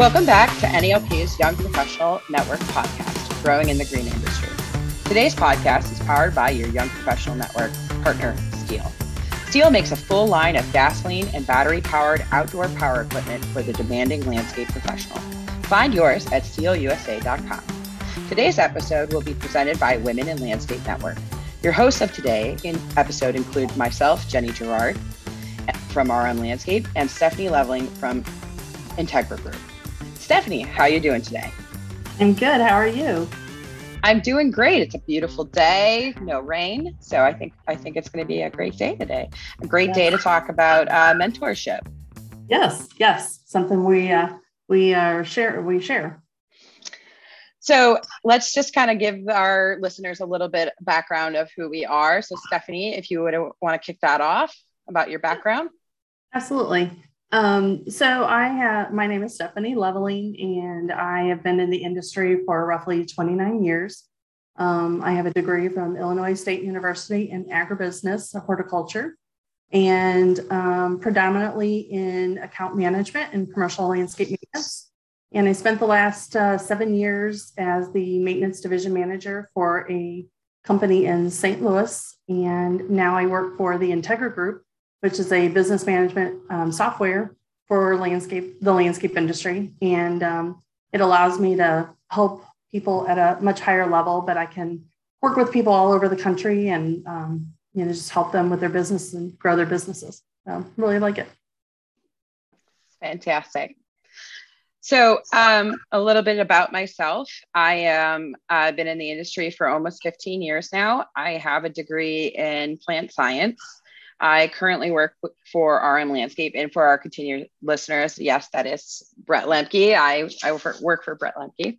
Welcome back to NALP's Young Professional Network podcast, Growing in the Green Industry. Today's podcast is powered by your Young Professional Network partner, STIHL. STIHL makes a full line of gasoline and battery powered outdoor power equipment for the demanding landscape professional. Find yours at stihlusa.com. Today's episode will be presented by Women in Landscape Network. Your hosts of today in episode include myself, Jenny Gerard from RM Landscape, and Stephanie Leveling from Integra Group. Stephanie, how are you doing today? I'm good. How are you? I'm doing great. It's a beautiful day, no rain, so I think I think it's going to be a great day today. A great yes. day to talk about uh, mentorship. Yes, yes, something we uh, we uh, share we share. So let's just kind of give our listeners a little bit background of who we are. So Stephanie, if you would want to kick that off about your background. Absolutely. Um, so I have, my name is Stephanie Leveling, and I have been in the industry for roughly 29 years. Um, I have a degree from Illinois State University in agribusiness, horticulture, and um, predominantly in account management and commercial landscape maintenance. And I spent the last uh, seven years as the maintenance division manager for a company in St. Louis. And now I work for the Integra Group, which is a business management um, software for landscape the landscape industry, and um, it allows me to help people at a much higher level. But I can work with people all over the country and um, you know just help them with their business and grow their businesses. So really like it. Fantastic. So, um, a little bit about myself. I am I've been in the industry for almost 15 years now. I have a degree in plant science. I currently work for RM Landscape, and for our continued listeners, yes, that is Brett Lemke. I, I work for Brett Lemke.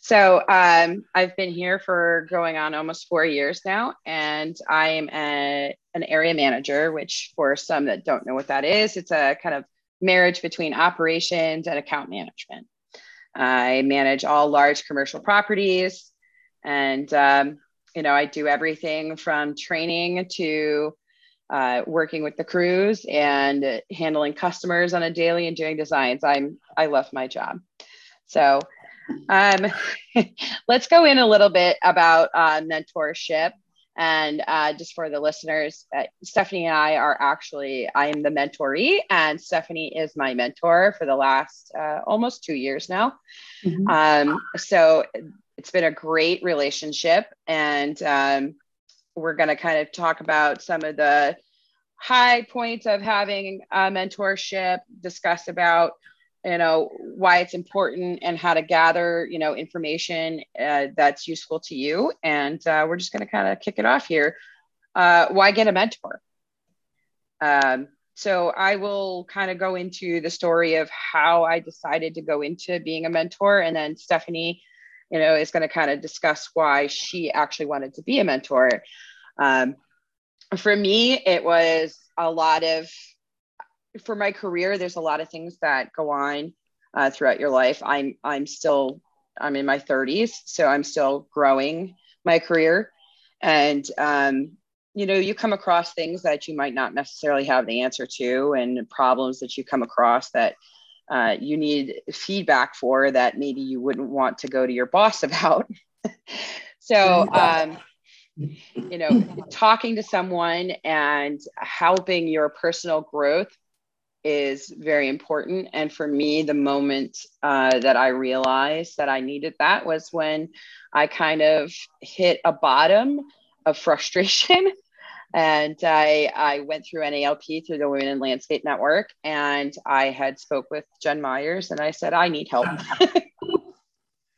So um, I've been here for going on almost four years now, and I am a, an area manager, which for some that don't know what that is, it's a kind of marriage between operations and account management. I manage all large commercial properties, and um, you know I do everything from training to uh, working with the crews and handling customers on a daily and doing designs. I'm I love my job. So um, let's go in a little bit about uh, mentorship. And uh, just for the listeners, uh, Stephanie and I are actually, I am the mentoree, and Stephanie is my mentor for the last uh, almost two years now. Mm-hmm. Um, so it's been a great relationship. And um, we're going to kind of talk about some of the high points of having a mentorship, discuss about you know why it's important and how to gather you know information uh, that's useful to you. And uh, we're just going to kind of kick it off here. Uh, why get a mentor? Um, so i will kind of go into the story of how i decided to go into being a mentor. And then stephanie you know is going to kind of discuss why she actually wanted to be a mentor um, for me, it was a lot of, for my career, there's a lot of things that go on uh, throughout your life. I'm, I'm still, I'm in my 30s, so I'm still growing my career. And, um, you know, you come across things that you might not necessarily have the answer to, and problems that you come across that uh, you need feedback for that maybe you wouldn't want to go to your boss about. so, um, you know talking to someone and helping your personal growth is very important and for me the moment uh, that i realized that i needed that was when i kind of hit a bottom of frustration and I, I went through NALP through the Women in Landscape Network, and I had spoke with Jen Myers, and I said I need help.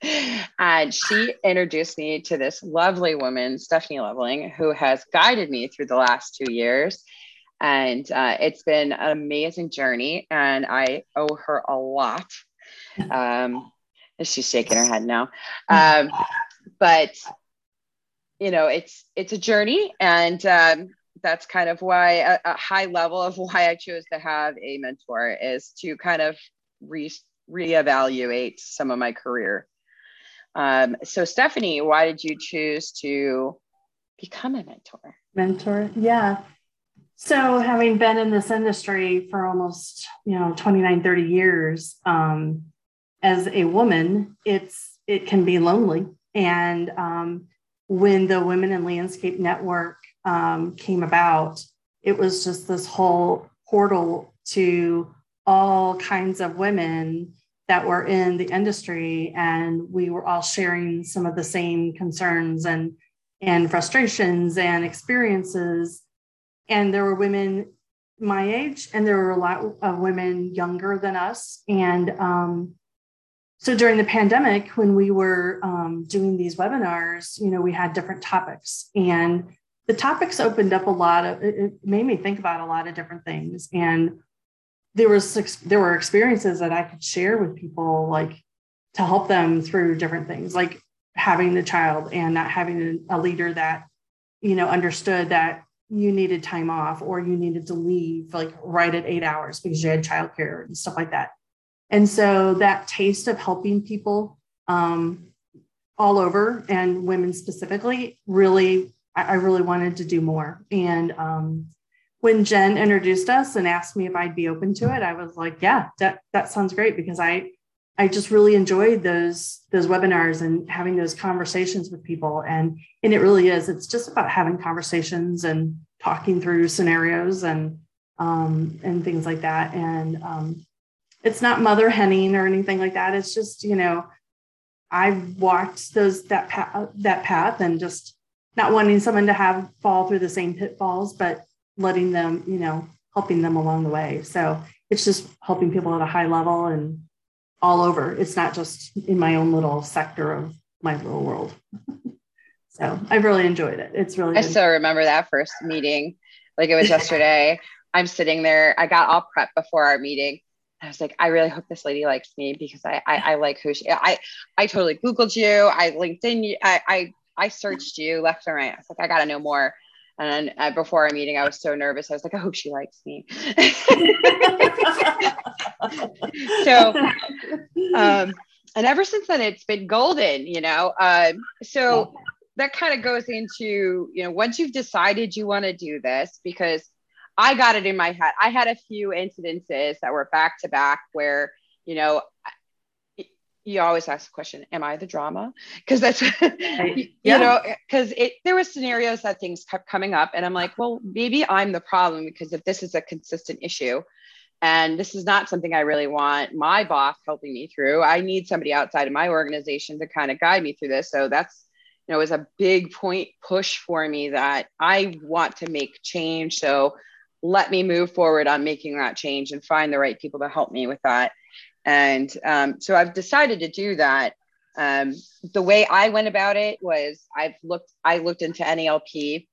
and she introduced me to this lovely woman, Stephanie Leveling, who has guided me through the last two years. And uh, it's been an amazing journey, and I owe her a lot. Um, she's shaking her head now, um, but you know, it's it's a journey, and um, that's kind of why a, a, high level of why I chose to have a mentor is to kind of re reevaluate some of my career um, so, Stephanie, why did you choose to become a mentor? Mentor, yeah. So, having been in this industry for almost, you know, 29, 30 years, um, as a woman, it's it can be lonely. And um, when the Women in Landscape Network um, came about, it was just this whole portal to all kinds of women that were in the industry and we were all sharing some of the same concerns and and frustrations and experiences. And there were women my age and there were a lot of women younger than us. And um, so during the pandemic when we were um, doing these webinars you know we had different topics and the topics opened up a lot of it made me think about a lot of different things. And there was there were experiences that I could share with people like to help them through different things like having the child and not having a leader that you know understood that you needed time off or you needed to leave like right at eight hours because you had childcare and stuff like that and so that taste of helping people um, all over and women specifically really I, really wanted to do more. And um, when Jen introduced us and asked me if I'd be open to it, I was like, yeah, that that sounds great because I I just really enjoyed those those webinars and having those conversations with people. And and it really is it's just about having conversations and talking through scenarios and um, and things like that. And um, it's not mother henning or anything like that it's just you know I've walked those that path that path and just not wanting someone to have fall through the same pitfalls but letting them, you know, helping them along the way. So it's just helping people at a high level and all over. It's not just in my own little sector of my little world. so I've really enjoyed it. It's really. I still remember that first meeting, like it was yesterday. I'm sitting there. I got all prepped before our meeting. I was like, I really hope this lady likes me because I I, I like who she. I I totally googled you. I LinkedIn you. I I I searched you left and right. I was like, I got to know more. And uh, before our meeting, I was so nervous. I was like, I hope she likes me. so, um, and ever since then, it's been golden, you know. Um, so that kind of goes into, you know, once you've decided you want to do this, because I got it in my head. I had a few incidences that were back to back where, you know, you always ask the question am i the drama? Because that's you know because it there were scenarios that things kept coming up and i'm like well maybe i'm the problem because if this is a consistent issue and this is not something i really want my boss helping me through i need somebody outside of my organization to kind of guide me through this. So that's you know was a big point push for me that i want to make change. So let me move forward on making that change and find the right people to help me with that and um, so I've decided to do that. Um, the way I went about it was I've looked, I looked into NALP.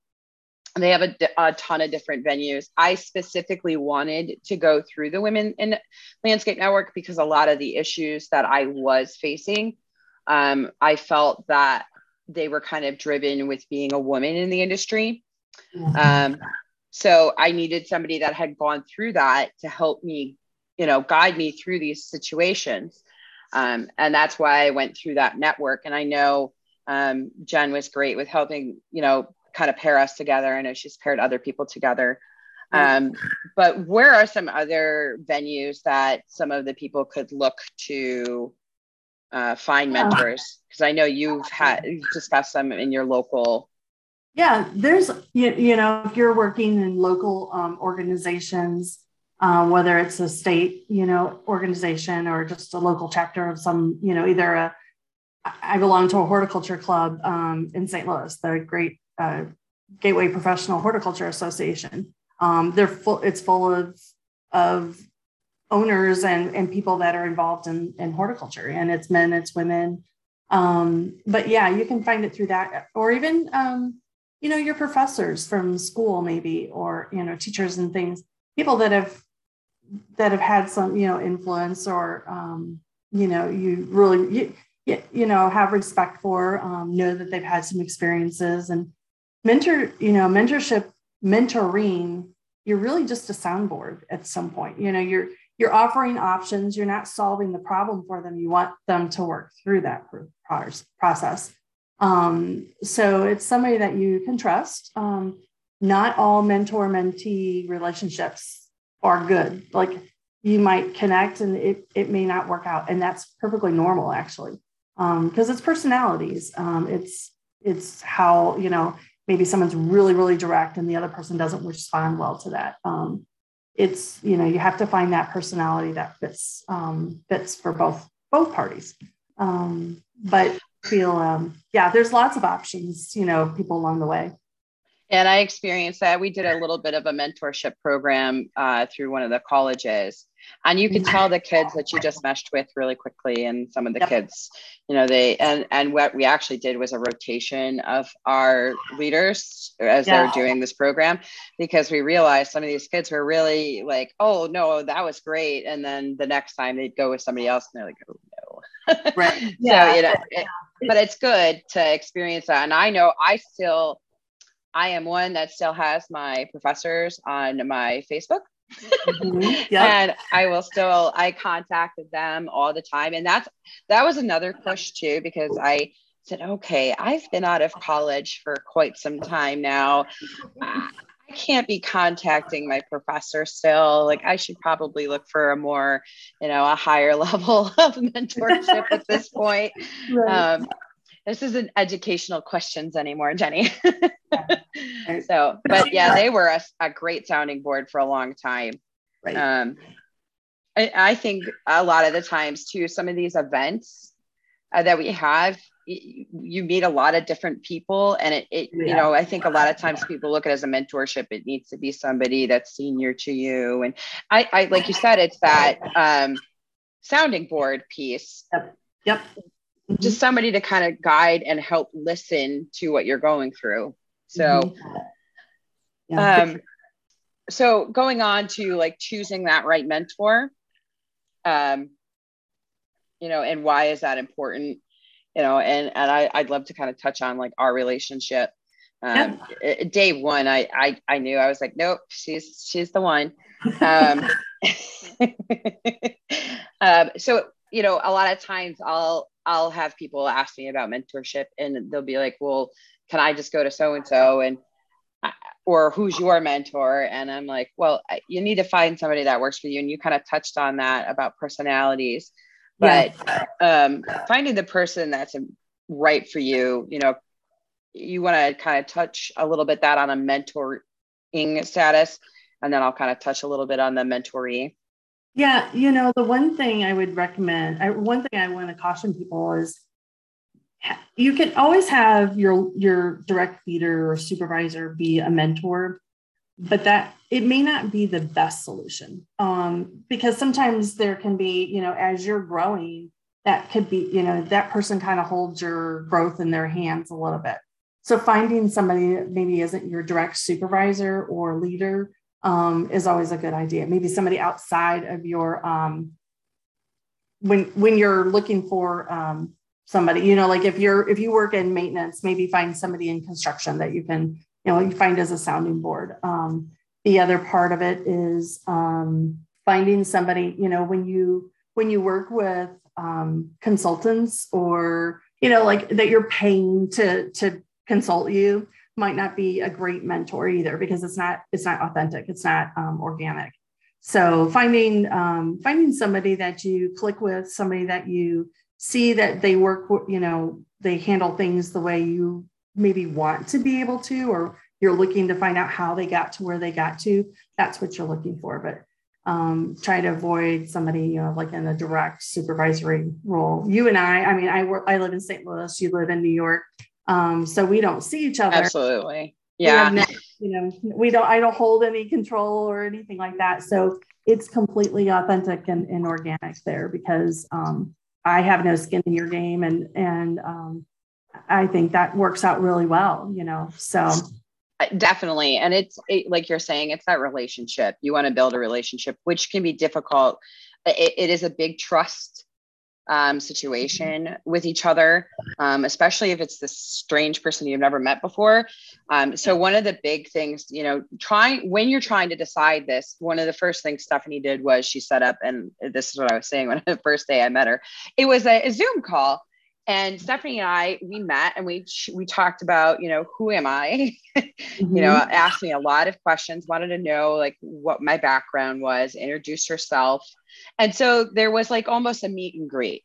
They have a, a, ton of different venues. I specifically wanted to go through the Women in Landscape Network because a lot of the issues that I was facing, um, I felt that they were kind of driven with being a woman in the industry. Um, so I needed somebody that had gone through that to help me you know guide me through these situations. Um, and that's why i went through that network. And i know um, jen was great with helping you know kind of pair us together. I know she's paired other people together. Um, but where are some other venues that some of the people could look to uh, find mentors? Because i know you've had you've discussed them in your local yeah there's you, you know if you're working in local um, organizations um, whether it's a state, you know, organization or just a local chapter of some, you know, either a. I belong to a horticulture club um, in St. Louis, the great uh, Gateway Professional Horticulture Association. Um, they're full. It's full of of owners and and people that are involved in in horticulture, and it's men, it's women. Um, but yeah, you can find it through that, or even um, you know your professors from school, maybe, or you know teachers and things people that have that have had some you know influence or um, you know you really you, you know have respect for um, know that they've had some experiences and mentor you know mentorship mentoring you're really just a soundboard at some point. You know you're you're offering options. You're not solving the problem for them. You want them to work through that process um, so it's somebody that you can trust um, not all mentor mentee relationships are good. Like you might connect and it, it may not work out. And that's perfectly normal actually. because um, it's personalities. Um, it's it's how, you know, maybe someone's really, really direct and the other person doesn't respond well to that. Um, it's, you know, you have to find that personality that fits um, fits for both both parties. Um, but feel um, yeah, there's lots of options, you know, people along the way. And I experienced that. We did a little bit of a mentorship program uh, through one of the colleges. And you could tell the kids that you just meshed with really quickly. And some of the yep. kids, you know, they, and, and what we actually did was a rotation of our leaders as yeah. they're doing this program, because we realized some of these kids were really like, oh, no, that was great. And then the next time they'd go with somebody else and they're like, oh, no. Right. Yeah. so, you know, it, but it's good to experience that. And I know I still, I am one that still has my professors on my Facebook. mm-hmm. yep. and I will still I contacted them all the time. And that's that was another push too, because I said, okay, I've been out of college for quite some time now. I can't be contacting my professor still. Like I should probably look for a more, you know, a higher level of mentorship at this point. Right. Um, this isn't educational questions anymore, Jenny. so, but yeah, they were a, a, great sounding board for a long time. Right. Um, I, I, think a lot of the times too, some of these events uh, that we have, you, meet a lot of different people and it, it yeah. you know i think a lot of times people look at it as a mentorship it needs to be somebody that's senior to you and i, I like you said it's that um, sounding board piece yep, yep mm-hmm. just somebody to kind of guide and help listen to what you're going through. So, mm-hmm. yeah. um, so going on to like choosing that right mentor, um, you know, and why is that important? You know, and and I, I'd love to kind of touch on like our relationship. Um, yeah. day one, I, I I knew I was like, nope, she's she's the one. Um, um, so you know, a lot of times I'll I'll have people ask me about mentorship and they'll be like, well, can I just go to so and so and or who's your mentor? And I'm like, well, you need to find somebody that works for you. And you kind of touched on that about personalities, but yeah. um, finding the person that's right for you, you know, you want to kind of touch a little bit that on a mentoring status, and then I'll kind of touch a little bit on the mentoree. Yeah, you know, the one thing I would recommend, I, one thing I want to caution people is you can always have your your direct leader or supervisor be a mentor, but that it may not be the best solution um, because sometimes there can be, you know, as you're growing, that could be, you know, that person kind of holds your growth in their hands a little bit. So finding somebody that maybe isn't your direct supervisor or leader um, is always a good idea. Maybe somebody outside of your um, when when you're looking for um, somebody, you know, like if you're if you work in maintenance, maybe find somebody in construction that you can you know you find as a sounding board. Um, the other part of it is um, finding somebody, you know, when you when you work with um, consultants or you know like that you're paying to to consult you might not be a great mentor either because it's not it's not authentic it's not um, organic so finding um, finding somebody that you click with somebody that you see that they work you know they handle things the way you maybe want to be able to or you're looking to find out how they got to where they got to that's what you're looking for but um, try to avoid somebody you know like in a direct supervisory role you and i i mean i work i live in st louis you live in new york um, so we don't see each other. Absolutely. Yeah. No, you know, we don't, I don't hold any control or anything like that. So it's completely authentic and, and organic there because um, I have no skin in your game. And, and um, I think that works out really well, you know, so. Definitely. And it's it, like you're saying, it's that relationship. You want to build a relationship, which can be difficult. it, it is a big trust um, situation with each other, um, especially if it's this strange person you've never met before. Um, so one of the big things, you know, trying when you're trying to decide this, one of the first things Stephanie did was she set up, and this is what I was saying when the first day I met her, it was a, a Zoom call. And Stephanie and I, we met and we we talked about, you know, who am I? mm-hmm. You know, asked me a lot of questions, wanted to know like what my background was, introduced herself, and so there was like almost a meet and greet.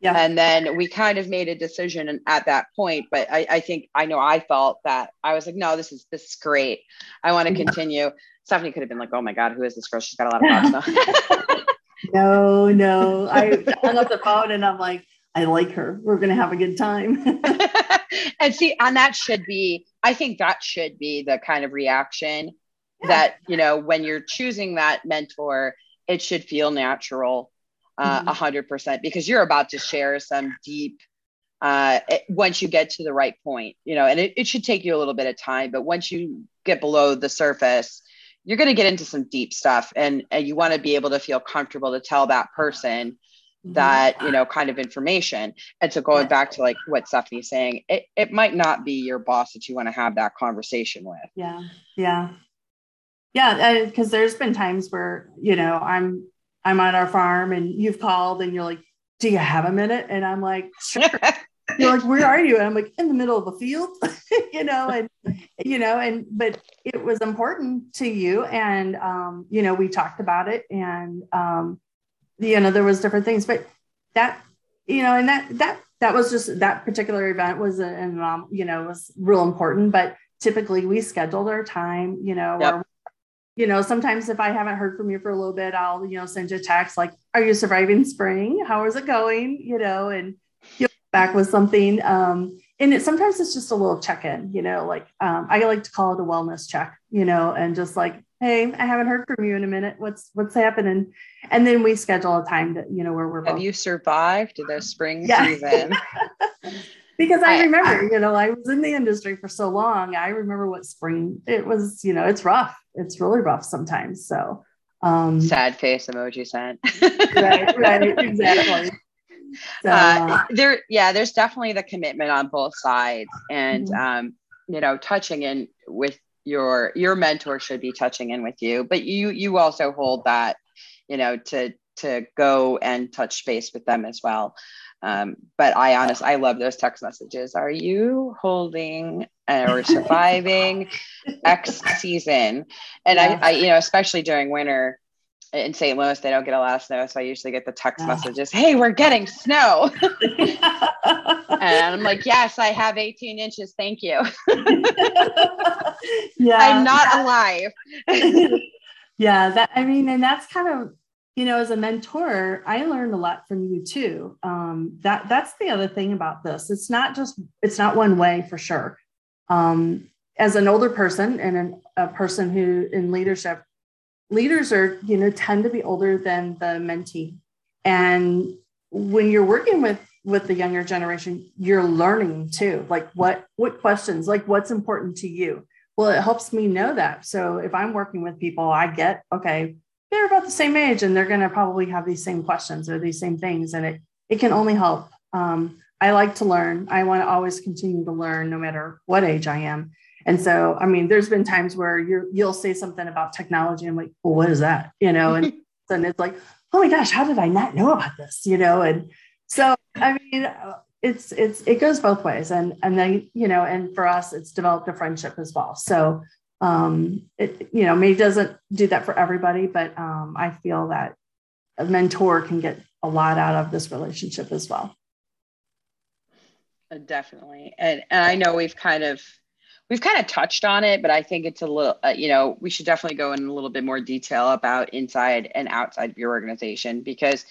Yeah. And then we kind of made a decision at that point. But I, I think I know I felt that I was like, no, this is this is great. I want to continue. Stephanie could have been like, oh my God, who is this girl? She's got a lot of thoughts no, no. I hung up the phone and I'm like, I like her. We're gonna have a good time. and see, and that should be, I think that should be the kind of reaction yeah. that, you know, when you're choosing that mentor, it should feel natural uh, a hundred percent because you're about to share some deep uh, it, once you get to the right point, you know, and it, it should take you a little bit of time, but once you get below the surface, you're going to get into some deep stuff and, and you want to be able to feel comfortable to tell that person mm-hmm. That, you know, kind of information. And so going back to like what Stephanie's saying, it, it might not be your boss that you want to have that conversation with. Yeah. Yeah. Yeah. Because there's been times where, you know, I'm I'm on our farm and you've called and you're like, do you have a minute? And I'm like, sure. you're like, where are you? And I'm like, in the middle of the field, you know, and, you know, and, but it was important to you. And, um, you know, we talked about it and, um, you know, there was different things, but that, you know, and that, that, that was just that particular event was, and, um, you know, was real important, but typically we scheduled our time, you know, yep. or you know, sometimes if I haven't heard from you for a little bit, I'll, you know, send you a text like, are you surviving spring? How is it going? You know, and you'll back with something. Um, and it sometimes it's just a little check-in, you know, like um, I like to call it a wellness check, you know, and just like, hey, I haven't heard from you in a minute. What's what's happening? And then we schedule a time that, you know, where we're have both- you survived the spring yeah. season? because I, I remember, I, you know, I was in the industry for so long. I remember what spring it was, you know, it's rough. It's really rough sometimes. So um sad face emoji sent. right, right, exactly. So, uh, there, yeah, there's definitely the commitment on both sides, and mm-hmm. um, you know, touching in with your your mentor should be touching in with you, but you you also hold that, you know, to to go and touch base with them as well. Um, but I honest, I love those text messages. Are you holding or surviving X season? And yeah. I, I, you know, especially during winter in St. Louis, they don't get a lot of snow. So I usually get the text messages, Hey, we're getting snow. and I'm like, yes, I have 18 inches. Thank you. yeah. I'm not alive. yeah. That, I mean, and that's kind of, you know, as a mentor, I learned a lot from you too. Um, that that's the other thing about this. It's not just it's not one way for sure. Um, as an older person and an, a person who in leadership, leaders are you know tend to be older than the mentee, and when you're working with with the younger generation, you're learning too. Like what what questions, like what's important to you. Well, it helps me know that. So if I'm working with people, I get okay they're about the same age and they're going to probably have these same questions or these same things and it it can only help um, i like to learn i want to always continue to learn no matter what age i am and so i mean there's been times where you you'll say something about technology and i'm like well what is that? You know and then it's like oh my gosh how did i not know about this? You know and so i mean it's it's it goes both ways. And and then you know and for us it's developed a friendship as well. So um, it, you know, maybe doesn't do that for everybody, but um, I feel that a mentor can get a lot out of this relationship as well. Uh, definitely, and and I know we've kind of we've kind of touched on it, but I think it's a little, uh, you know, we should definitely go in a little bit more detail about inside and outside of your organization because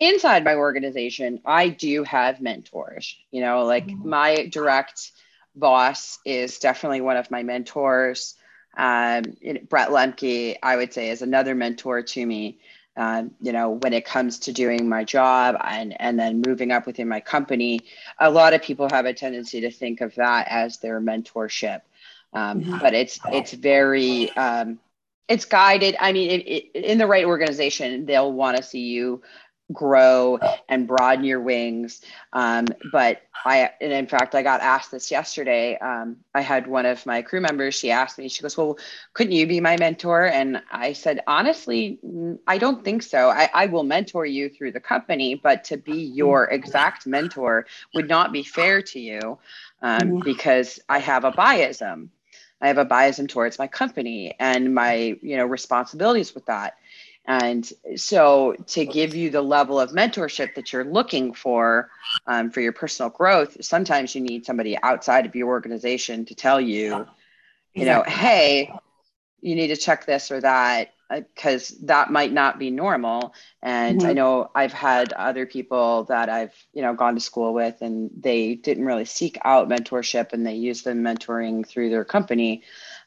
inside my organization, I do have mentors. You know, like mm-hmm. my direct boss is definitely one of my mentors. Um, Brett Lemke, I would say, is another mentor to me. Um, you know, when it comes to doing my job and and then moving up within my company, a lot of people have a tendency to think of that as their mentorship, um, mm-hmm. but it's it's very um, it's guided. I mean, it, it, in the right organization, they'll want to see you grow and broaden your wings. Um, but I, and in fact, I got asked this yesterday. Um, I had one of my crew members, she asked me, she goes, Well, couldn't you be my mentor? And I said, Honestly, I don't think so. I, I will mentor you through the company, but to be your exact mentor would not be fair to you um, mm-hmm. because I have a biasm. I have a biasm towards my company and my, you know, responsibilities with that. And so, to give you the level of mentorship that you're looking for um, for your personal growth, sometimes you need somebody outside of your organization to tell you, you know, hey, you need to check this or that because uh, that might not be normal. And mm-hmm. I know I've had other people that I've, you know, gone to school with and they didn't really seek out mentorship and they used the mentoring through their company.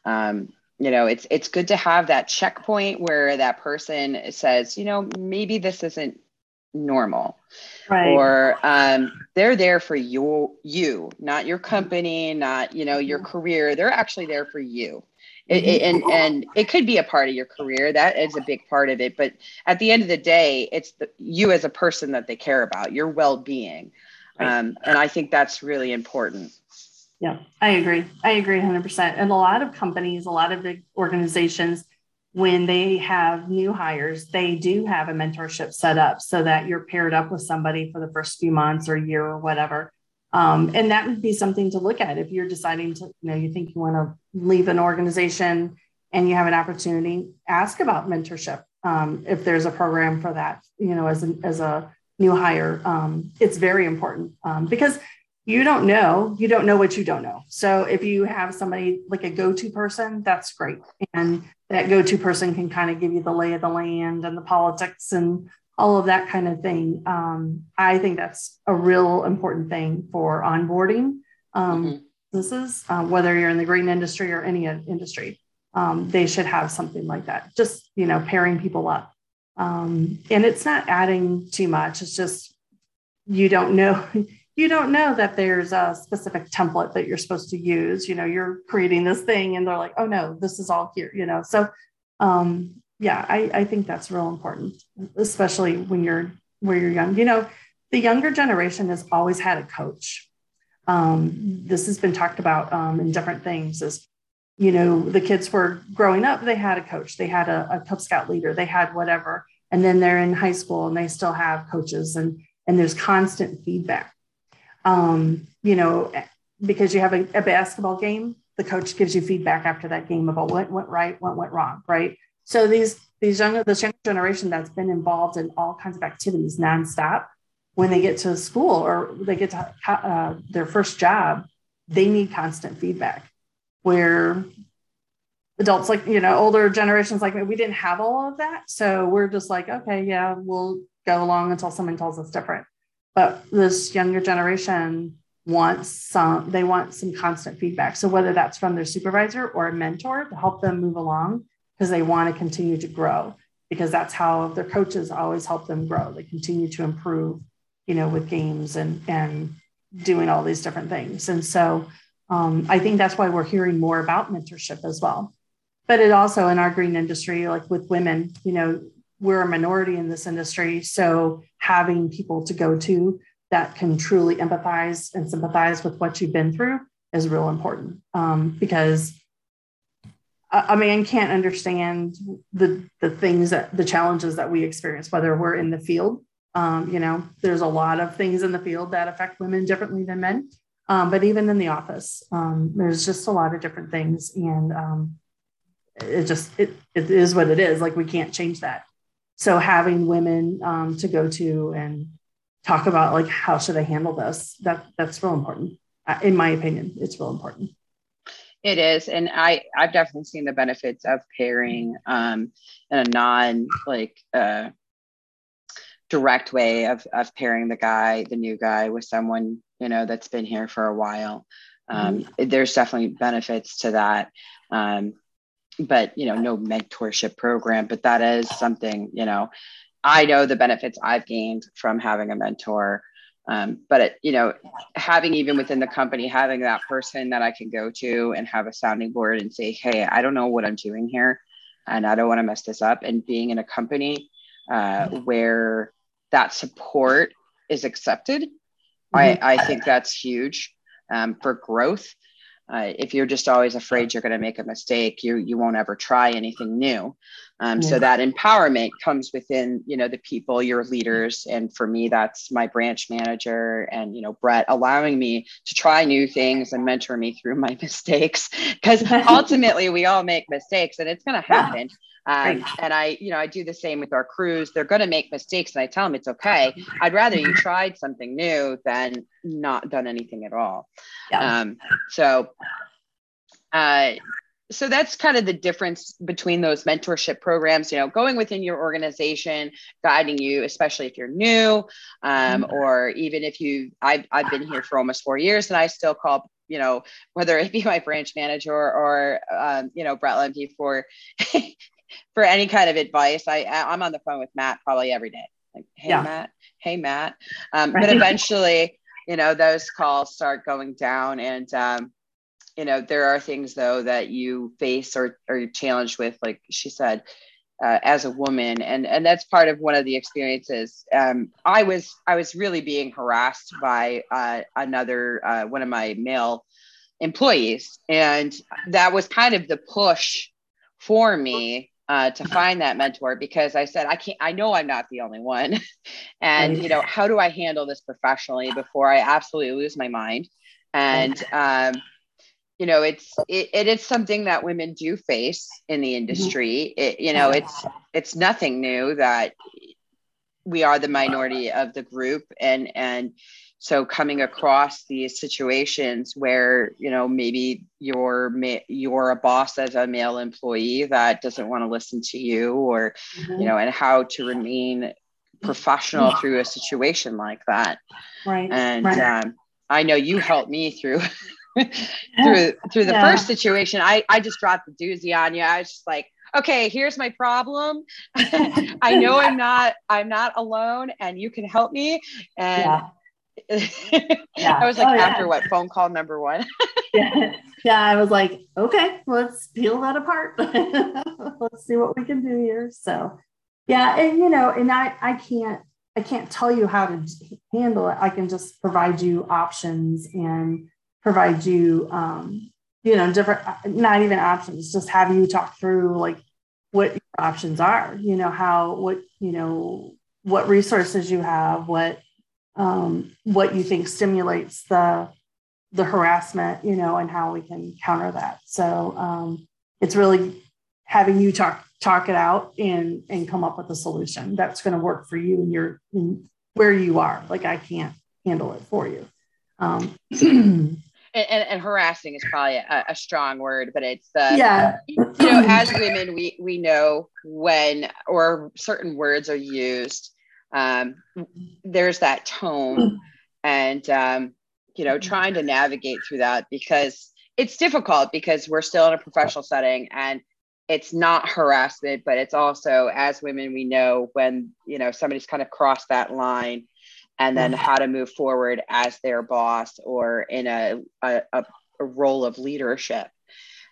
Um, you know it's it's good to have that checkpoint where that person says you know maybe this isn't normal. Right. or um, they're there for your you not your company not you know your mm-hmm. career. They're actually there for you. It, it, and and it could be a part of your career. That is a big part of it. But at the end of the day it's the, you as a person that they care about your well-being. Um, and i think that's really important yeah, I agree. I agree 100%. And a lot of companies, a lot of big organizations, when they have new hires, they do have a mentorship set up so that you're paired up with somebody for the first few months or year or whatever. Um, and that would be something to look at if you're deciding to, you know, you think you want to leave an organization and you have an opportunity, ask about mentorship. Um, if there's a program for that, you know, as a, as a new hire, um, it's very important um, because you don't know you don't know what you don't know. So if you have somebody like a go-to person that's great. And that go-to person can kind of give you the lay of the land and the politics and all of that kind of thing. Um, i think that's a real important thing for onboarding um, mm-hmm. this is uh, whether you're in the green industry or any industry. Um, they should have something like that just you know pairing people up. Um, and it's not adding too much. It's just you don't know you don't know that there's a specific template that you're supposed to use. You know, you're creating this thing and they're like, oh no, this is all here, you know. So um, yeah, I, I think that's real important, especially when you're where you're young. You know, the younger generation has always had a coach. Um, this has been talked about um, in different things is you know the kids were growing up they had a coach they had a, a cub scout leader they had whatever and then they're in high school and they still have coaches and and there's constant feedback um, you know, because you have a, a, basketball game, the coach gives you feedback after that game about what went right, what went wrong, right? So these these younger this young generation that's been involved in all kinds of activities nonstop, when they get to school or they get to uh, their first job, they need constant feedback. Where adults like you know older generations like me, we didn't have all of that, so we're just like, okay, yeah, we'll go along until someone tells us different but this younger generation wants some they want some constant feedback. So whether that's from their supervisor or a mentor to help them move along because they want to continue to grow because that's how their coaches always help them grow. They continue to improve you know with games and and doing all these different things. And so um, i think that's why we're hearing more about mentorship as well. But it also in our green industry like with women you know we're a minority in this industry. So having people to go to that can truly empathize and sympathize with what you've been through is real important um, because a man can't understand the the things that the challenges that we experience, whether we're in the field. Um, you know, there's a lot of things in the field that affect women differently than men. Um, but even in the office, um, there's just a lot of different things, and um, it just it, it is what it is. Like we can't change that so having women um, to go to and talk about like how should i handle this that that's real important. In my opinion it's real important. It is. And i i've definitely seen the benefits of pairing um, in a non like uh, direct way of of pairing the guy the new guy with someone you know that's been here for a while. Um, mm-hmm. there's definitely benefits to that. Um, but you know no mentorship program but that is something you know i know the benefits i've gained from having a mentor um, but it, you know having even within the company having that person that i can go to and have a sounding board and say hey i don't know what i'm doing here and i don't want to mess this up and being in a company uh, where that support is accepted. Mm-hmm. I, I think that's huge um, for growth. Uh, if you're just always afraid you're going to make a mistake, you you won't ever try anything new. Um, yeah. So that empowerment comes within you know the people, your leaders, and for me, that's my branch manager and you know Brett allowing me to try new things and mentor me through my mistakes because ultimately we all make mistakes and it's going to happen. Um, and I, you know, I do the same with our crews. They're going to make mistakes, and I tell them it's okay. I'd rather you tried something new than not done anything at all. Yeah. Um, so, uh, so that's kind of the difference between those mentorship programs. You know, going within your organization, guiding you, especially if you're new, um, mm-hmm. or even if you. I've I've been here for almost four years, and I still call you know, whether it be my branch manager or, or um, you know, Brett Lemke for for any kind of advice. I I'm on the phone with Matt probably every day. Like, hey yeah. Matt, hey Matt. Um, right. But eventually, you know, those calls start going down, and um, you know, there are things though that you face or or you're challenged with, like she said. Uh, as a woman and and that's part of one of the experiences um, i was i was really being harassed by uh, another uh, one of my male employees and that was kind of the push for me uh, to find that mentor because I said, I can't, I know I'm not the only one. and, you know, how do I handle this professionally before I absolutely lose my mind? And, um, you know, it's, it, it is something that women do face in the mm-hmm. industry. It, you know, it's, it's nothing new that we are the minority of the group and, and, so coming across these situations where you know maybe you're you're a boss as a male employee that doesn't want to listen to you or mm-hmm. you know and how to remain professional through a situation like that right and right. Um, i know you helped me through through through the yeah. first situation i i just dropped the doozy on you i was just like okay here's my problem i know i'm not i'm not alone and you can help me and yeah yeah. I was like, oh, after yeah. what phone call number one? yeah. yeah, I was like, okay, let's peel that apart. let's see what we can do here. So, yeah, and you know, and I, I can't, I can't tell you how to handle it. I can just provide you options and provide you, um, you know, different, not even options, just have you talk through like what your options are. You know how, what, you know, what resources you have, what um, what you think stimulates the the harassment, you know, and how we can counter that. So um, it's really having you talk talk it out and and come up with a solution that's going to work for you and your in where you are. Like I can't handle it for you. Um, and, and, and, harassing is probably a, a, strong word, but it's uh, yeah. You know, as women, we we know when or certain words are used um, there's that tone and um, you know trying to navigate through that because it's difficult because we're still in a professional setting and it's not harassment but it's also as women we know when you know somebody's kind of crossed that line and then how to move forward as their boss or in a, a, a role of leadership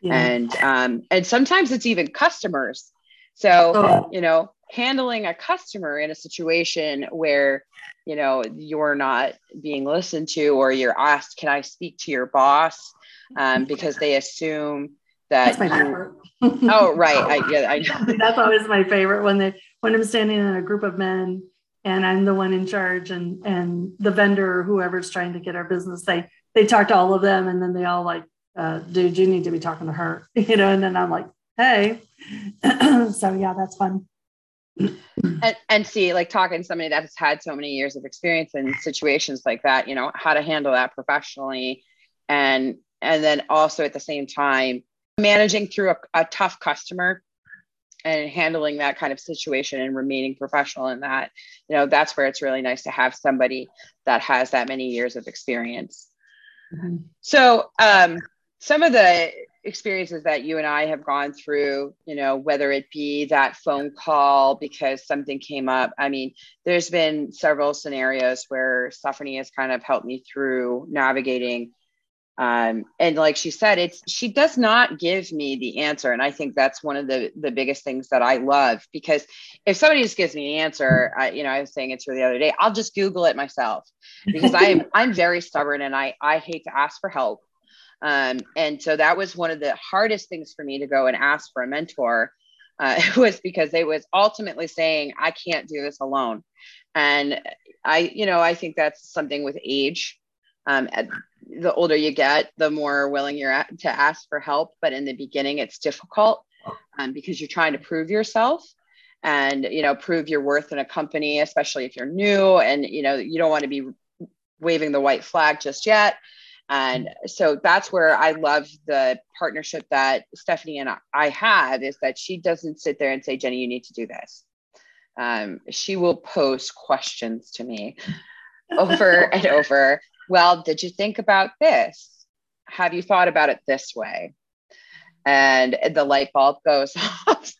yeah. and um, and sometimes it's even customers so oh. you know handling a customer in a situation where you know you're not being listened to or you're asked can i speak to your boss um, because they assume that that's my you, favorite. oh right I, yeah I know. that's always my favorite when they when i'm standing in a group of men and i'm the one in charge and and the vendor or whoever's trying to get our business they they talk to all of them and then they all like uh, dude you need to be talking to her you know and then i'm like hey. So yeah that's fun. And, and see like talking to somebody that has had so many years of experience in situations like that you know how to handle that professionally and and then also at the same time managing through a, a tough customer and handling that kind of situation and remaining professional in that you know that's where it's really nice to have somebody that has that many years of experience mm-hmm. so um, some of the experiences that you and I have gone through, you know, whether it be that phone call because something came up. I mean, there's been several scenarios where Stephanie has kind of helped me through navigating um, and like she said it's she does not give me the answer. And i think that's one of the the biggest things that i love because if somebody just gives me an answer I, you know i was saying it to her the other day i'll just google it myself because i am i'm very stubborn and i i hate to ask for help. Um, and so that was one of the hardest things for me to go and ask for a mentor uh, was because they was ultimately saying i can't do this alone. And i you know i think that's something with age um, the older you get, the more willing you're at, to ask for help. But in the beginning, it's difficult um, because you're trying to prove yourself and you know prove your worth in a company, especially if you're new and you know you don't want to be waving the white flag just yet. And so that's where I love the partnership that Stephanie and I have is that she doesn't sit there and say, Jenny, you need to do this. Um, she will post questions to me over and over well, did you think about this? Have you thought about it this way? And the light bulb goes off.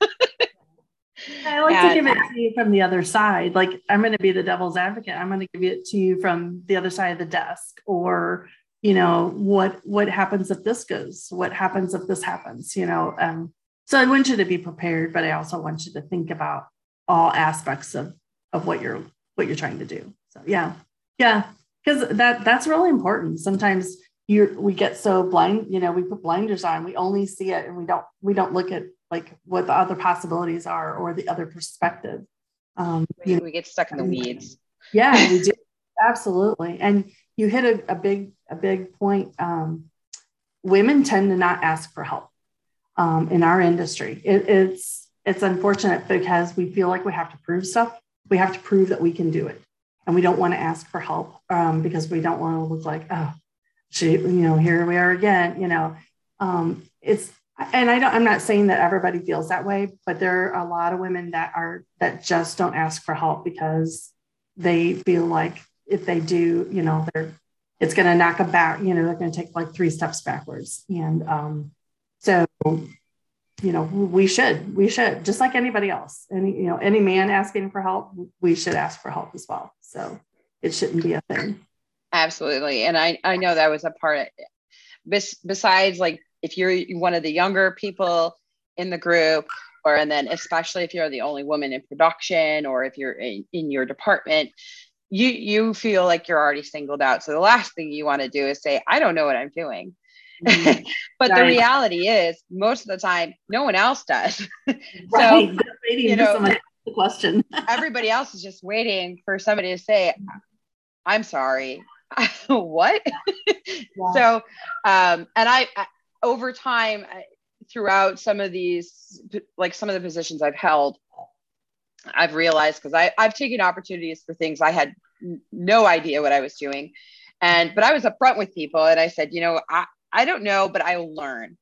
I like and, to give it to you from the other side. Like I'm going to be the devil's advocate. I'm going to give it to you from the other side of the desk, or you know what what happens if this goes? What happens if this happens? You know. Um, so I want you to be prepared, but I also want you to think about all aspects of of what you're what you're trying to do. So yeah, yeah because that that's really important. Sometimes you we get so blind you know we put blinders on we only see it and we don't we don't look at like what the other possibilities are or the other perspective. Um we, you we get stuck in the weeds. Yeah we do. Absolutely. And you hit a, a big a big point um women tend to not ask for help um, in our industry. It, it's it's unfortunate because we feel like we have to prove stuff. We have to prove that we can do it and we don't want to ask for help um, because we don't want to look like oh she you know here we are again you know um, it's and I don't, I'm not saying that everybody feels that way, but there are a lot of women that are that just don't ask for help because they feel like if they do, you know, they're it's going to knock back. You know, they're going to take like three steps backwards, and um, so you know we should we should just like anybody else any you know any man asking for help we should ask for help as well so it shouldn't be a thing absolutely and i i know that was a part of, bes- besides like if you're one of the younger people in the group or and then especially if you're the only woman in production or if you're in, in your department you you feel like you're already singled out so the last thing you want to do is say i don't know what i'm doing Mm-hmm. but right. the reality is, most of the time, no one else does. so, you know, the question. everybody else is just waiting for somebody to say, "I'm sorry." what? Yeah. So, um, and I, I over time, throughout some of these, like some of the positions I've held, I've realized because I I've taken opportunities for things I had no idea what I was doing. And but I was upfront with people and I said, you know, I, I don't know, but I will learn.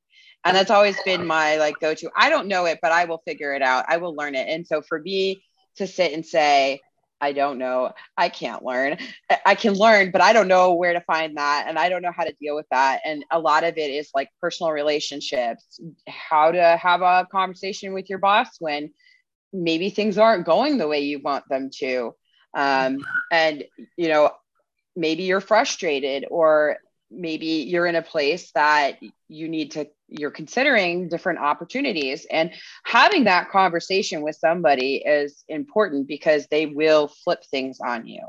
And that's always been my like go to. I don't know it, but I will figure it out. I will learn it. And so for me to sit and say, I don't know, I can't learn. I can learn, but I don't know where to find that. And I don't know how to deal with that. And a lot of it is like personal relationships, how to have a conversation with your boss when maybe things aren't going the way you want them to. Um, and, you know, maybe you're frustrated or maybe you're in a place that you need to you're considering different opportunities. And having that conversation with somebody is important because they will flip things on you.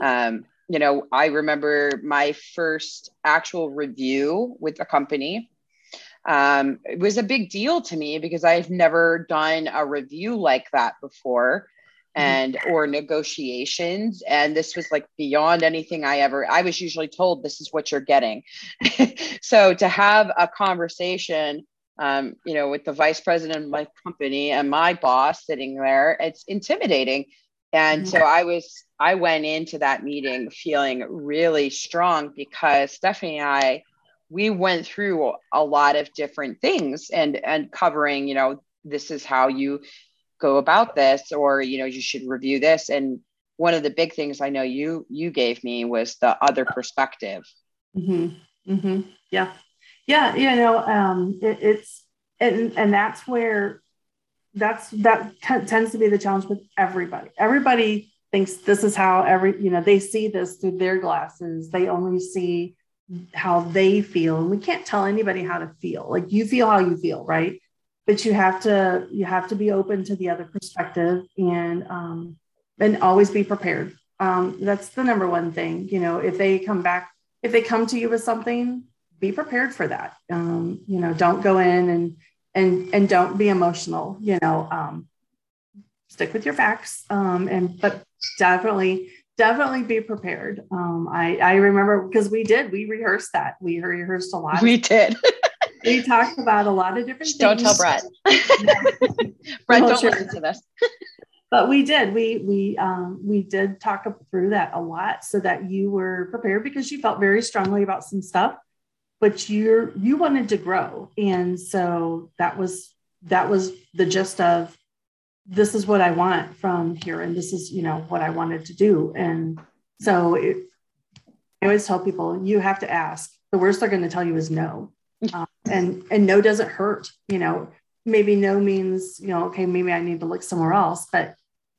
Um, you know i remember my first actual review with the company. Um, it was a big deal to me because i've never done a review like that before. And or negotiations and this was like beyond anything i ever i was usually told this is what you're getting. So to have a conversation um, you know with the vice president of my company and my boss sitting there it's intimidating. And mm-hmm. so i was i went into that meeting feeling really strong because stephanie and i we went through a lot of different things and and covering you know this is how you go about this or you know you should review this. And one of the big things i know you you gave me was the other perspective. Mm-hmm. Mm-hmm. yeah. Yeah. You know um, it, it's and and that's where that's that t- tends to be the challenge with everybody. Everybody thinks this is how every you know they see this through their glasses. They only see how they feel. And we can't tell anybody how to feel. Like you feel how you feel right but you have to you have to be open to the other perspective and um, and always be prepared. Um, that's the number one thing you know if they come back if they come to you with something be prepared for that. Um, you know don't go in and and and don't be emotional you know um, stick with your facts. Um, and but definitely definitely be prepared. Um, I, I remember because we did we rehearsed that. We rehearsed a lot. We did we talked about a lot of different don't things. Don't tell Brett. Brett, don't sure. listen to this. but we did. We we um, we did talk through that a lot so that you were prepared because you felt very strongly about some stuff, but you're you wanted to grow, and so that was that was the gist of this is what I want from here, and this is you know what I wanted to do, and so it, I always tell people you have to ask. The worst they're going to tell you is no um, and and no doesn't hurt you know maybe no means you know okay maybe i need to look somewhere else but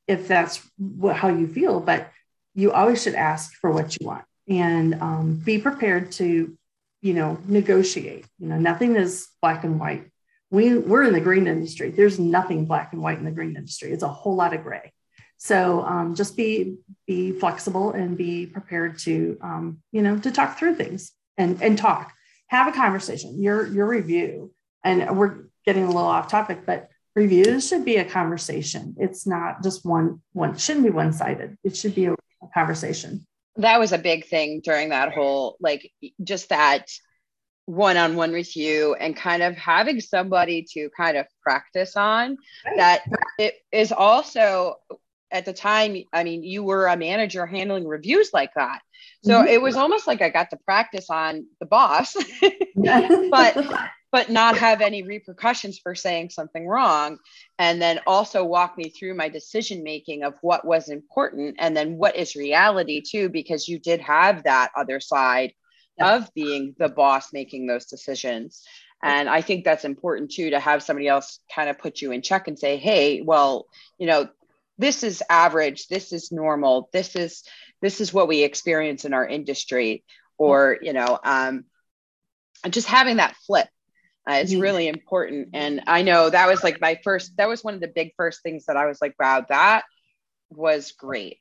if that's what how you feel but you always should ask for what you want and um, be prepared to you know negotiate you know nothing is black and white. We we're in the green industry. There's nothing black and white in the green industry. It's a whole lot of gray. So um, just be be flexible and be prepared to um, you know to talk through things and and talk have a conversation. Your your review, and we're getting a little off topic, but reviews should be a conversation. It's not just one one. shouldn't be one sided. It should be a, a conversation. That was a big thing during that whole like just that one-on-one review and kind of having somebody to kind of practice on right. that it is also at the time i mean you were a manager handling reviews like that so mm-hmm. it was almost like I got to practice on the boss, but but not have any repercussions for saying something wrong. And then also walk me through my decision making of what was important and then what is reality too, because you did have that other side yeah. of being the boss making those decisions. And I think that's important too to have somebody else kind of put you in check and say, hey, well, you know, this is average, this is normal, this is this is what we experience in our industry or you know um, just having that flip uh, is mm-hmm. really important and i know that was like my first that was one of the big first things that i was like wow that was great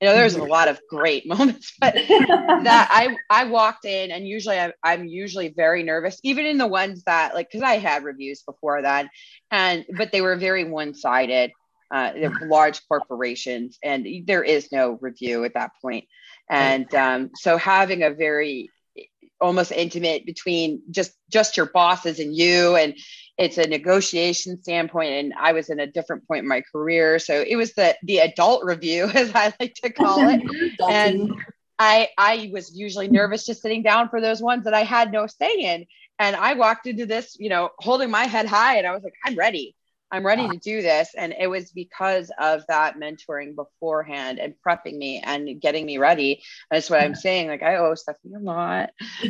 you know there's a mm-hmm. lot of great moments but that i i walked in and usually I, i'm usually very nervous even in the ones that like because i had reviews before that and but they were very one-sided uh, large corporations, and there is no review at that point. And um, so having a very almost intimate between just just your bosses and you and it's a negotiation standpoint and i was in a different point in my career. So it was the the adult review as i like to call it. And i i was usually nervous just sitting down for those ones that i had no say in. And i walked into this you know holding my head high and i was like i'm ready I'm ready to do this. And it was because of that mentoring beforehand and prepping me and getting me ready. That's what I'm saying. Like I owe Stephanie a lot.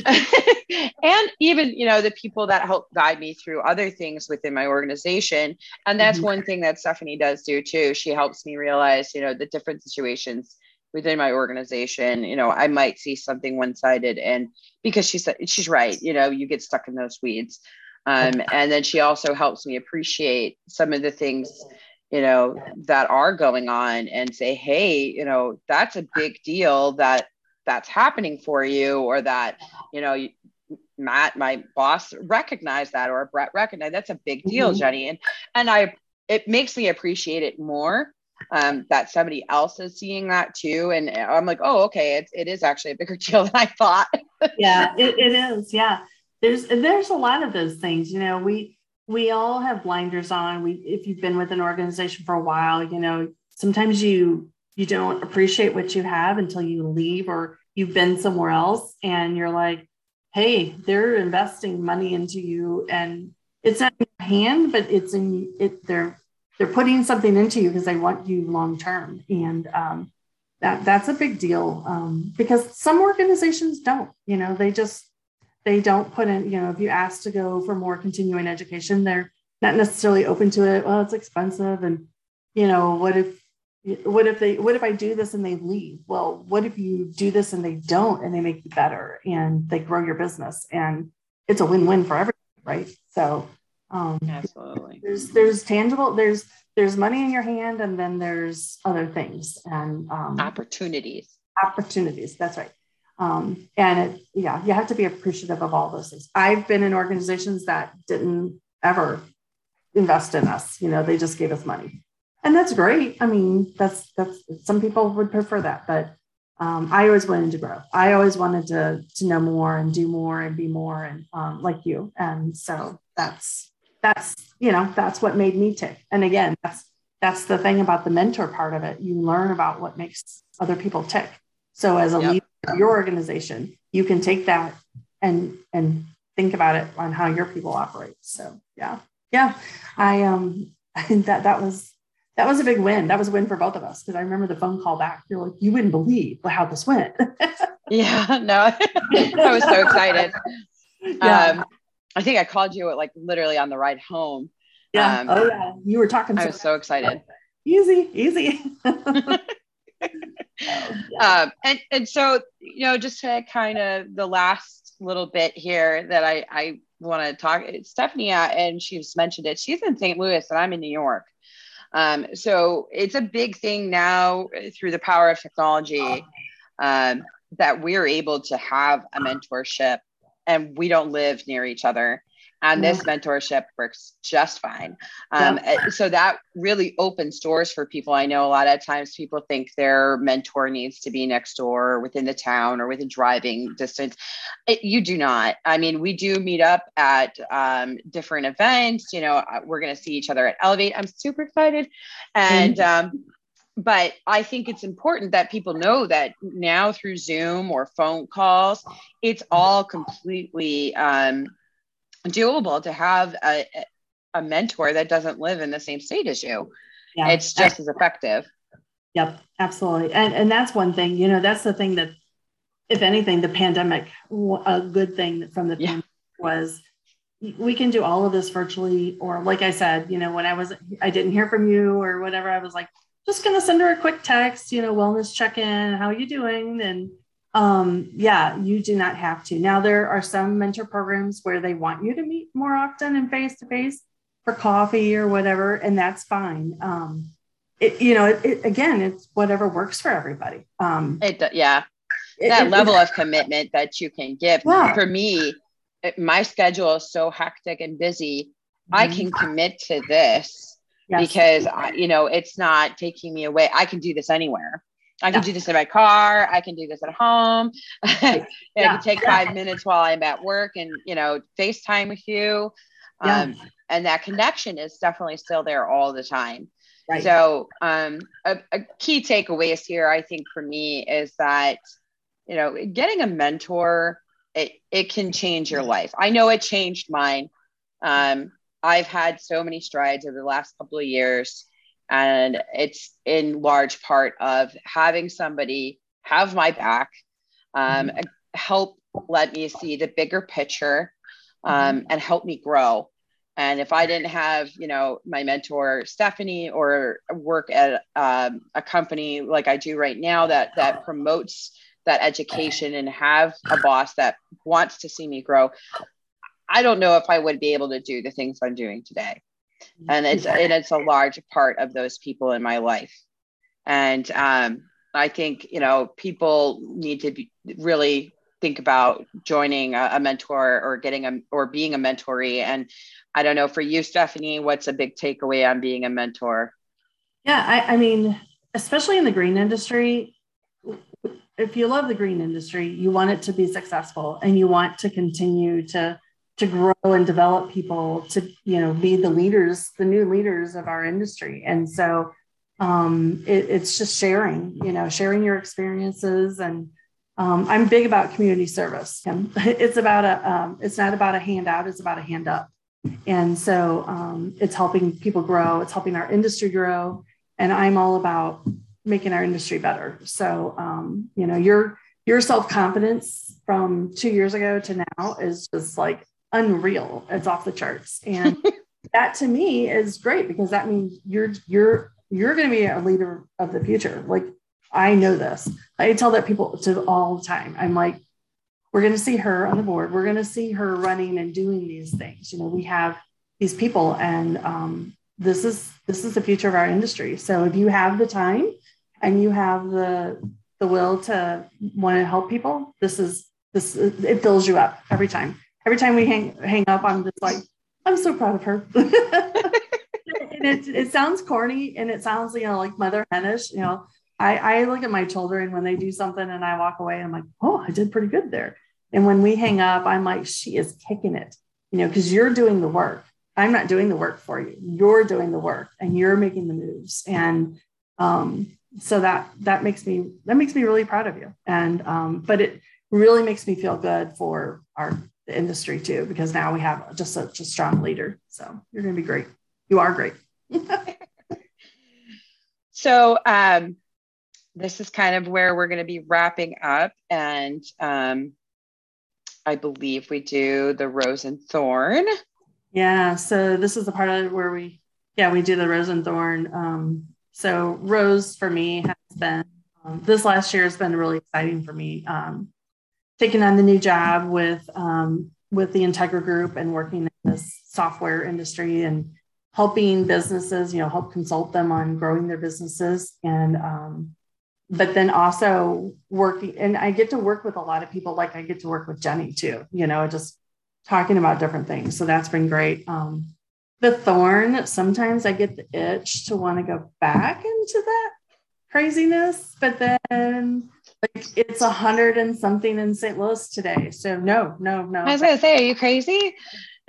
and even, you know, the people that help guide me through other things within my organization. And that's mm-hmm. one thing that Stephanie does do too. She helps me realize, you know, the different situations within my organization you know i might see something one-sided and because she said she's right you know you get stuck in those weeds um, and then she also helps me appreciate some of the things, you know, that are going on and say, hey, you know, that's a big deal that that's happening for you or that, you know, Matt, my boss, recognized that or Brett recognized that's a big deal, mm-hmm. Jenny. And and I it makes me appreciate it more um, that somebody else is seeing that too. And I'm like, oh, okay, it, it is actually a bigger deal than I thought. yeah, it, it is. Yeah there's there's a lot of those things you know we we all have blinders on. We if you've been with an organization for a while you know sometimes you you don't appreciate what you have until you leave or you've been somewhere else and you're like hey they're investing money into you and it's not in your hand but it's in it they're they're putting something into you because they want you long term. And um, that that's a big deal um, because some organizations don't you know they just they don't put in, you know, if you ask to go for more continuing education, they're not necessarily open to it. Well, it's expensive. And, you know, what if, what if they what if i do this and they leave? Well what if you do this and they don't and they make you better and they grow your business? And it's a win-win for everyone, right? So um absolutely. there's there's tangible there's there's money in your hand and then there's other things and um, opportunities. opportunities. That's right um, and it, yeah you have to be appreciative of all those things i've been in organizations that didn't ever invest in us you know they just gave us money and that's great. I mean, that's that's some people would prefer that, but um, I always wanted to grow. I always wanted to to know more and do more and be more and um, like you. And so that's that's you know that's what made me tick. And again, that's that's the thing about the mentor part of it. You learn about what makes other people tick. So as a yep. leader your organization, you can take that and and think about it on how your people operate. So yeah, yeah, I um that that was that was a big win. That was a win for both of us because I remember the phone call back. You're like, you wouldn't believe how this went. yeah, no, I was so excited. Yeah. Um, I think I called you like literally on the ride home. Yeah. Um, oh yeah. You were talking. I was so excited. Easy, easy. Um, and and so you know, just to kind of the last little bit here that I I want to talk. Stephanie uh, and she's mentioned it. She's in St. Louis and I'm in New York. Um, so it's a big thing now through the power of technology um, that we're able to have a mentorship and we don't live near each other and this mentorship works just fine. Um, yeah. so that really opens doors for people. I know a lot of times people think their mentor needs to be next door or within the town or within driving distance. It, you do not. I mean we do meet up at um, different events you know uh, we're going to see each other at elevate. I'm super excited. And um, but I think it's important that people know that now through Zoom or phone calls, it's all completely um, doable to have a, a mentor that doesn't live in the same state as you. Yeah. It's just as effective. Yep, absolutely. And and that's one thing, you know, that's the thing that if anything, the pandemic, a good thing from the yeah. pandemic was we can do all of this virtually or like i said you know when i was i didn't hear from you or whatever i was like just gonna send her a quick text you know wellness check-in how are you doing and um, yeah, you do not have to. Now, there are some mentor programs where they want you to meet more often and face to face for coffee or whatever, and that's fine. Um, it, you know, it, it, again, it's whatever works for everybody. Um, it, yeah, that level of commitment that you can give. Yeah. For me, my schedule is so hectic and busy. Mm-hmm. I can commit to this yes. because I, you know it's not taking me away. I can do this anywhere. I can yeah. do this in my car. I can do this at home. yeah. I can take five minutes while I'm at work and, you know, FaceTime with you. Um, and that connection is definitely still there all the time. Right. So, um, a, a key takeaways here, I think for me is that, you know, getting a mentor, it, it can change your life. I know it changed mine. Um, I've had so many strides over the last couple of years and it's in large part of having somebody have my back, um, mm-hmm. help let me see the bigger picture, um, mm-hmm. and help me grow. And if I didn't have, you know, my mentor Stephanie, or work at um, a company like I do right now that that promotes that education and have a boss that wants to see me grow, I don't know if I would be able to do the things I'm doing today and it's and it's a large part of those people in my life. And um, i think you know people need to be, really think about joining a, a, mentor or getting a or being a mentoree. And i don't know for you stephanie what's a big takeaway on being a mentor? Yeah i, I mean especially in the green industry if you love the green industry you want it to be successful and you want to continue to to grow and develop people to you know be the leaders the new leaders of our industry. And so um, it, it's just sharing you know sharing your experiences. And um, i'm big about community service it's about a um, it's not about a handout it's about a hand up. And so um, it's helping people grow it's helping our industry grow. And i'm all about making our industry better. So um, you know your your self-confidence from two years ago to now is just like unreal. It's off the charts. And that to me is great because that means you're you're you're going to be a leader of the future. Like I know this. I tell that people to all the time. I'm like, we're going to see her on the board. We're going to see her running and doing these things. You know, we have these people, and um, this is this is the future of our industry. So if you have the time and you have the the will to want to help people, this is this it fills you up every time. Every time we hang hang up, I'm just like, I'm so proud of her. and it, it sounds corny and it sounds, you know, like mother henish, you know, I, I look at my children when they do something and I walk away and I'm like, oh, I did pretty good there. And when we hang up, I'm like, she is kicking it, you know, because you're doing the work. I'm not doing the work for you. You're doing the work and you're making the moves. And um, so that that makes me that makes me really proud of you. And um, but it really makes me feel good for our the industry too, because now we have just such a strong leader. So you're going to be great. You are great. so um, this is kind of where we're going to be wrapping up. And um, I believe we do the rose and thorn. Yeah. So this is the part of where we, yeah, we do the rose and thorn. Um, so rose for me has been, um, this last year has been really exciting for me. Um, taking on the new job with, um, with the Integra Group and working in this software industry and helping businesses, you know, help consult them on growing their businesses and um, but then also working and i get to work with a lot of people like i get to work with jenny too you know just talking about different things. So that's been great. Um, the thorn sometimes i get the itch to want to go back into that craziness but then like it's a hundred and something in st louis today so no no no i was gonna say are you crazy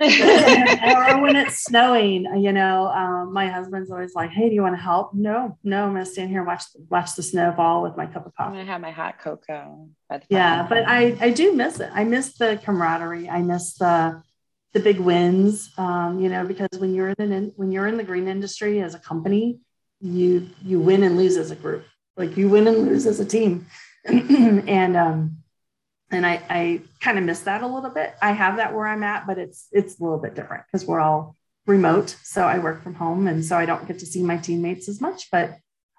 or when it's snowing, you know, um, my husband's always like, "Hey, do you want to help?" No, no, I'm gonna stand here watch watch the snow fall with my cup of coffee. I'm gonna have my hot cocoa. Yeah, but I I do miss it. I miss the camaraderie. I miss the the big wins. Um, you know, because when you're in an, when you're in the green industry as a company, you you win and lose as a group. Like you win and lose as a team, and um, and I, I kind of miss that a little bit. I have that where I'm at, but it's it's a little bit different because we're all remote. So I work from home, and so I don't get to see my teammates as much. But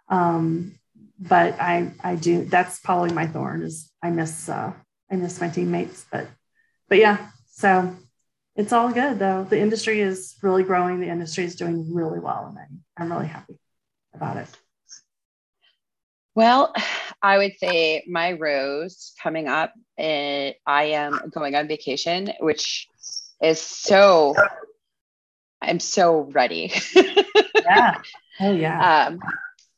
um, but I I do. That's probably my thorn is I miss uh, I miss my teammates. But but yeah, so it's all good though. The industry is really growing. The industry is doing really well, and I'm, I'm really happy about it. Well, I would say my rose coming up, I am going on vacation, which is so, I'm so ready. yeah. Oh yeah. Um,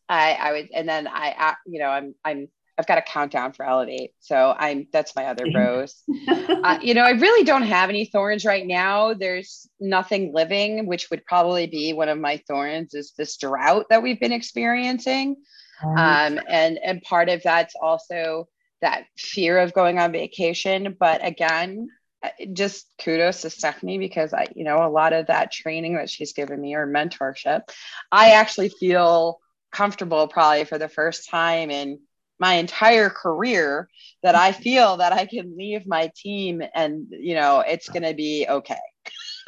I, I would, and then I, you know, I'm, I'm, I've got a countdown for Elevate. So I'm, that's my other rose. uh, you know, I really don't have any thorns right now. There's nothing living, which would probably be one of my thorns is this drought that we've been experiencing. Um, and and part of that's also that fear of going on vacation. But again, uh, just kudos to Stephanie because I, you know, a lot of that training that she's given me or mentorship, I actually feel comfortable probably for the first time in my entire career that I feel that I can leave my team and you know it's going to be okay.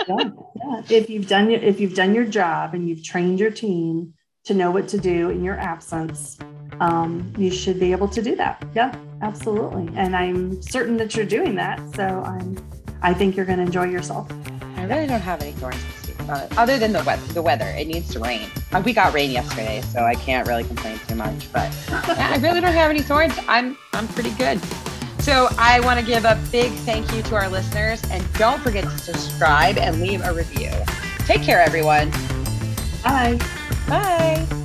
yeah, yeah. If you've done your, if you've done your job and you've trained your team to know what to do in your absence, um, you should be able to do that. Yeah, absolutely. And I'm certain that you're doing that. So I'm, I think you're going to enjoy yourself. I really don't have any thorns to speak about, other than the weather. The weather, it needs to rain. Uh, we got rain yesterday, so I can't really complain too much. But I really don't have any thorns. I'm, I'm pretty good. So I want to give a big thank you to our listeners, and don't forget to subscribe and leave a review. Take care, everyone. Bye. Bye.